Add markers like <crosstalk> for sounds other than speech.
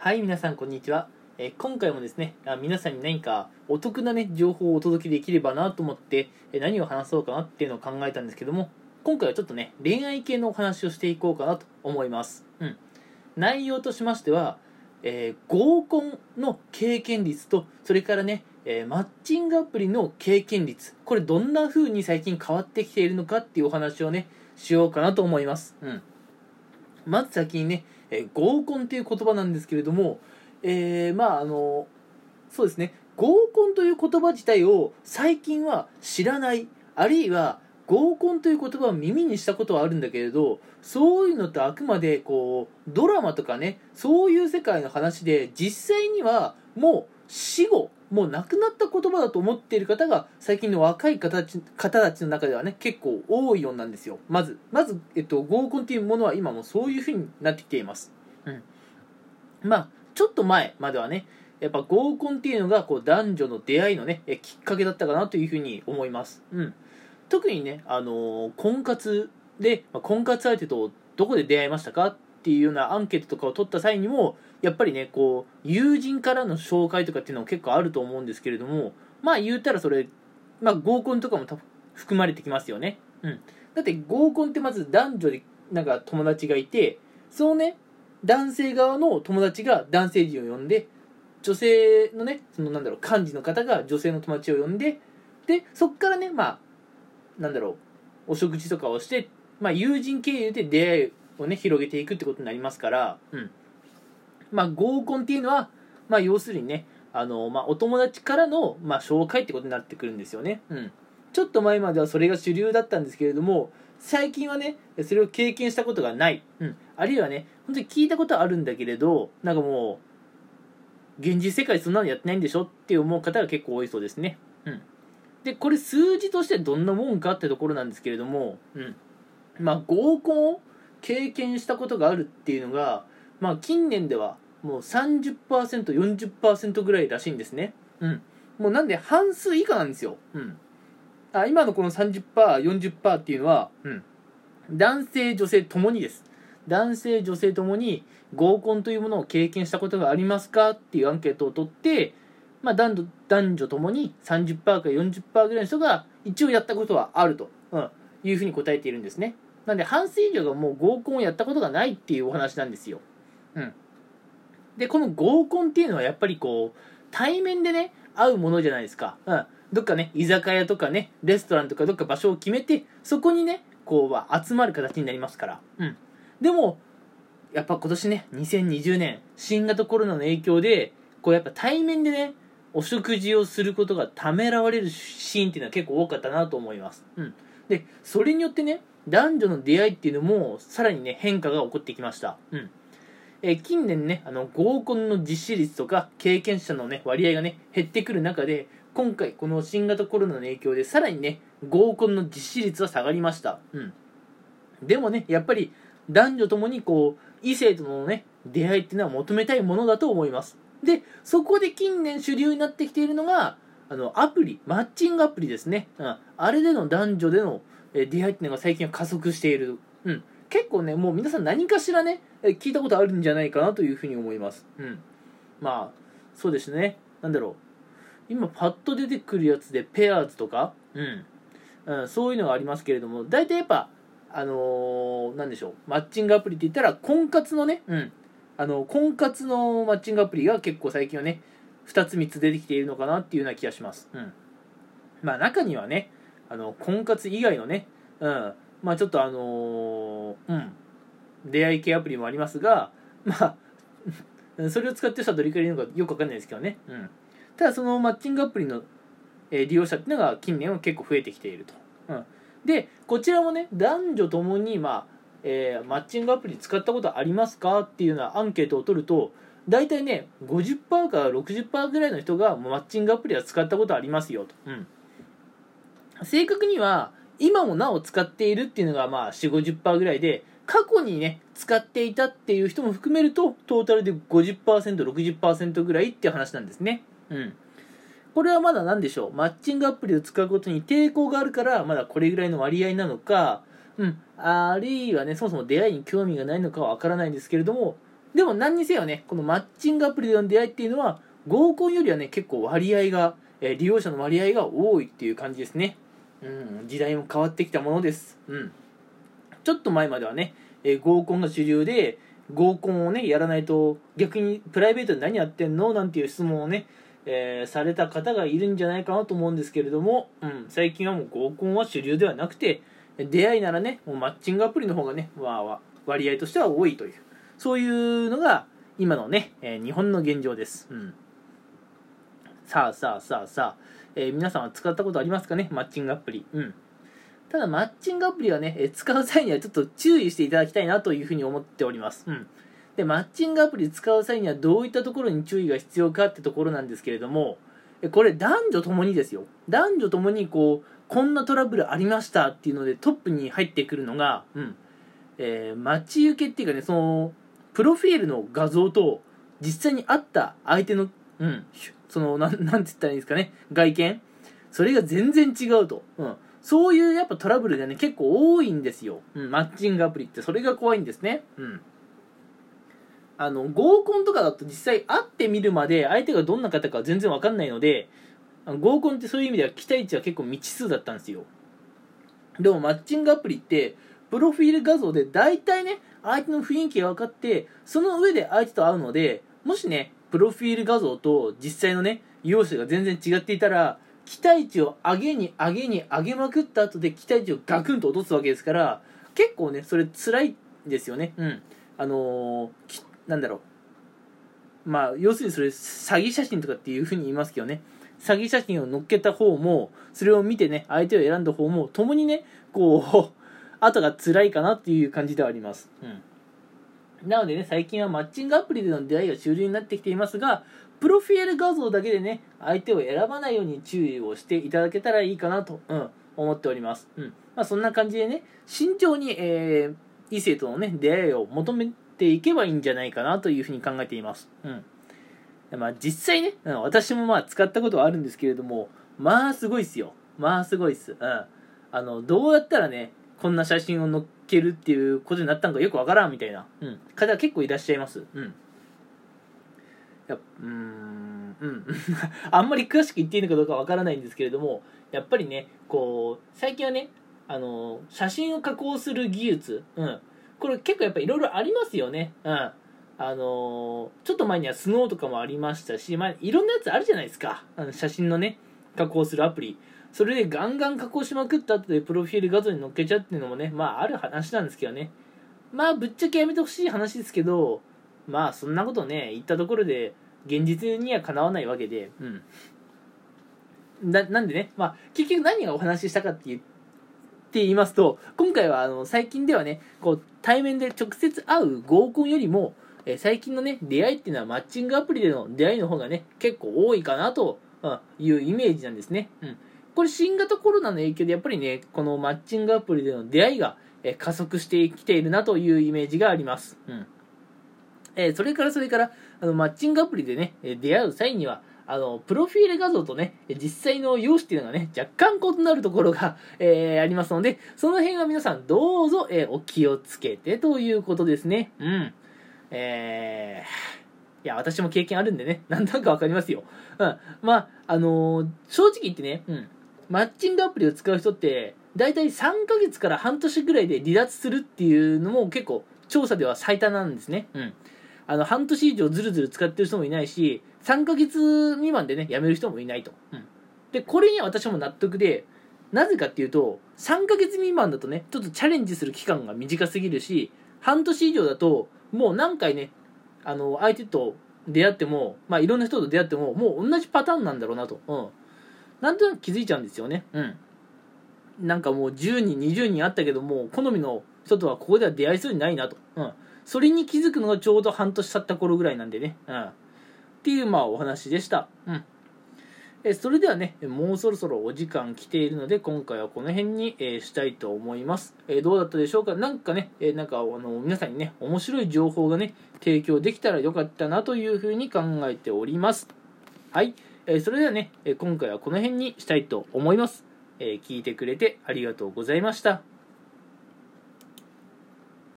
はい、皆さんこんにちは。え今回もですね、皆さんに何かお得なね、情報をお届けできればなと思って、何を話そうかなっていうのを考えたんですけども、今回はちょっとね、恋愛系のお話をしていこうかなと思います。うん。内容としましては、えー合コンの経験率と、それからね、えーマッチングアプリの経験率、これどんな風に最近変わってきているのかっていうお話をね、しようかなと思います。うん。まず先にね、えー合コンっていう言葉なんですけれども、えーまああのそうですね。合コンという言葉自体を最近は知らないあるいは合コンという言葉を耳にしたことはあるんだけれどそういうのってあくまでこうドラマとかねそういう世界の話で実際にはもう死後もう亡くなった言葉だと思っている方が最近の若い方たち方たちの中ではね結構多いようなんですよ。まずまず、えっと、合コンっていうものは今もそういう風になってきています。うん。まあちょっと前まではねやっぱ合コンっていうのがこう男女の出会いのねえきっかけだったかなというふうに思います、うん、特にね、あのー婚活で、まあ婚活相手とどこで出会いましたかっていうようなアンケートとかを取った際にもやっぱりねこう友人からの紹介とかっていうのも結構あると思うんですけれどもまあ言ったらそれ、まあ、合コンとかも含まれてきますよね、うん、だって合コンってまず男女でなんか友達がいてそのね男性側の友達が男性陣を呼んで女性のねそのなんだろう幹事の方が女性の友達を呼んででそっからねまあなんだろうお食事とかをして、まあ、友人経由で出会いをね広げていくってことになりますから、うん。まあ、合コンっていうのは、まあ、要するにねあの、まあ、お友達からの、まあ、紹介ってことになってくるんですよね、うん、ちょっと前まではそれが主流だったんですけれども最近はねそれを経験したことがない、うん、あるいはね本当に聞いたことはあるんだけれどなんかもう現実世界でそんなのやってないんでしょ？って思う方が結構多いそうですね、うん、でこれ数字としてどんなもんかってところなんですけれども、うん、まあ合コンを経験したことがあるっていうのがまあ近年ではもう 30%40% ぐらいらしいんですね。うん。もうなんで半数以下なんですよ。うん。あ今のこの 30%40% っていうのは、うん、男性女性ともにです。男性女性ともに合コンというものを経験したことがありますかっていうアンケートを取って、まあ、男女男女ともに30%か40%ぐらいの人が一応やったことはあると、うん、いうふうに答えているんですね。なんで半数以上がもう合コンをやったことがないっていうお話なんですよ、うん、でこの合コンっていうのはやっぱりこう対面でね会うものじゃないですか、うん、どっかね居酒屋とかねレストランとかどっか場所を決めてそこにねこう集まる形になりますから、うん、でもやっぱ今年ね2020年新型コロナの影響でこうやっぱ対面でねお食事をすることがためらわれるシーンっていうのは結構多かったなと思います、うん、でそれによってね男女の出会いっていうのもさらにね変化が起こってきました、うん。え近年ねあの合コンの実施率とか経験者のね割合がね減ってくる中で今回この新型コロナの影響でさらにね合コンの実施率は下がりました、うん、でもねやっぱり男女ともにこう異性とのね出会いっていうのは求めたいものだと思います。でそこで近年主流になってきているのがあのアプリマッチングアプリですね、うん、あれでの男女でのえー出会いっていうのが最近は加速している、うん、結構ねもう皆さん何かしらねえー聞いたことあるんじゃないかなというふうに思います、うん、まあそうですね。なんだろう。今パッと出てくるやつでペアーズとか、うん。うん、そういうのがありますけれども大体やっぱあのーなんでしょう。マッチングアプリって言ったら婚活のね、うん、あの婚活のマッチングアプリが結構最近はね2つ3つ出てきているのかなっていうような気がします、うん、まあ中にはねあの婚活以外のね、うん、まあちょっとあのーうん。出会い系アプリもありますがまあ <laughs> それを使ってる人はどれくらいいるのかよくわかんないですけどね、うん、ただそのマッチングアプリの、え利用者っていうのが近年は結構増えてきていると、うん、でこちらもね男女ともに、まあえーマッチングアプリ使ったことありますかっていうようなアンケートを取ると大体ね50%から60%ぐらいの人がマッチングアプリは使ったことありますよと、うん、正確には今もなお使っているっていうのがまあ4 5 0ぐらいで過去にね使っていたっていう人も含めるとトータルで 50%60% ぐらいっていう話なんですね。うん。これはまだ何でしょう？マッチングアプリを使うことに抵抗があるからまだこれぐらいの割合なのかうん。あるいはねそもそも出会いに興味がないのかはわからないんですけれどもでも何にせよねこのマッチングアプリでの出会いっていうのは合コンよりはね結構割合が、利用者の割合が多いっていう感じですね。うん時代も変わってきたものです。うん。ちょっと前まではね、えー合コンが主流で合コンをねやらないと逆にプライベートで何やってんの？なんていう質問をね、えーされた方がいるんじゃないかなと思うんですけれども、うん、最近はもう合コンは主流ではなくて出会いならねもうマッチングアプリの方がね、まあわ、割合としては多いというそういうのが今のね、えー日本の現状です、うん、さあさあさあさあ、えー皆さんは使ったことありますかね？マッチングアプリうんただマッチングアプリはね、え使う際にはちょっと注意していただきたいなというふうに思っております。うん。で、マッチングアプリ使う際にはどういったところに注意が必要かってところなんですけれども、これ男女ともにですよ。男女ともにこう、こんなトラブルありましたっていうのでトップに入ってくるのが、うん。えー待ち受けっていうかね、その、プロフィールの画像と実際に会った相手の、うん、その、なん、<laughs> なんて言ったらいいんですかね、外見それが全然違うと。うん。そういうやっぱトラブルがね、結構多いんですよ。うん、マッチングアプリって。それが怖いんですね。うん。あの、合コンとかだと実際会ってみるまで相手がどんな方か全然わかんないので、合コンってそういう意味では期待値は結構未知数だったんですよ。でもマッチングアプリって、プロフィール画像で大体ね、相手の雰囲気が分かって、その上で相手と会うので、もしね、プロフィール画像と実際のね、容姿が全然違っていたら、期待値を上げに上げに上げまくった後で期待値をガクンと落とすわけですから、結構ね、それ辛いんですよね。うん。あのーきなんだろう。まあ、要するにそれ、詐欺写真とかっていうふうに言いますけどね。詐欺写真を載っけた方も、それを見てね、相手を選んだ方も、共にね、こう、<laughs> 後が辛いかなっていう感じではあります。うん。なのでね、最近はマッチングアプリでの出会いが主流になってきていますが、プロフィール画像だけでね、相手を選ばないように注意をしていただけたらいいかなと、うん、思っております。うん。まあそんな感じでね、慎重に、えー、異性とのね、出会いを求めていけばいいんじゃないかなというふうに考えています。うん。まあ実際ね、うん私もまあ使ったことはあるんですけれども、まあすごいっすよ。まあすごいっす。うん。あの、どうやったらね、こんな写真を載っけるっていうことになったのかよくわからんみたいな、うん、方結構いらっしゃいます。うん。やうーん、うん。<laughs> あんまり詳しく言っていいのかどうかわからないんですけれども、やっぱりね、こう、最近はね、あの、写真を加工する技術、うん。これ結構やっぱいろいろありますよね。うん。あのちょっと前にはスノーとかもありましたし、まあ、いろんなやつあるじゃないですか。あの写真のね、加工するアプリ。それでガンガン加工しまくった後でプロフィール画像に載っけちゃうっていうのもね、まあある話なんですけどね。まあぶっちゃけやめてほしい話ですけど、まあそんなことね、言ったところで現実にはかなわないわけで、うん。ななんでね、まあ結局何がお話ししたかっていうって言いますと、今回はあの最近ではね、こう対面で直接会う合コンよりも、えー最近のね、出会いっていうのはマッチングアプリでの出会いの方がね、結構多いかなとうんいうイメージなんですね。うん。これ新型コロナの影響でやっぱりね、このマッチングアプリでの出会いがえ加速してきているなというイメージがあります。うん。えそれからそれから、あの、マッチングアプリでね、出会う際には、あの、プロフィール画像とね、実際の容姿っていうのがね、若干異なるところが、<laughs> えーありますので、その辺は皆さんどうぞ、えーお気をつけてということですね。うん。えー、いや、私も経験あるんでね、なんとなくわかりますよ。うん。まあ、あのー正直言ってね、うん。マッチングアプリを使う人って、だいたい3ヶ月から半年ぐらいで離脱するっていうのも結構調査では最多なんですね。うん。あの、半年以上ずるずる使ってる人もいないし、3ヶ月未満でね、辞める人もいないと。うん。で、これには私も納得で、なぜかっていうと、3ヶ月未満だとね、ちょっとチャレンジする期間が短すぎるし、半年以上だと、もう何回ね、あの、相手と出会っても、まあ、いろんな人と出会っても、もう同じパターンなんだろうなと。うん。なんとなく気づいちゃうんですよね。うん。なんかもう10人、20人あったけども、好みの人とはここでは出会いそうにないなと。うん。それに気づくのがちょうど半年経った頃ぐらいなんでね。うん。っていう、まあ、お話でした。うん。えそれではね、もうそろそろお時間来ているので、今回はこの辺に、えーしたいと思います。えーどうだったでしょうか？なんかね、えーなんかあの皆さんにね、面白い情報がね、提供できたらよかったなというふうに考えております。はい。えーそれではね、えー今回はこの辺にしたいと思います。えー聞いてくれてありがとうございました。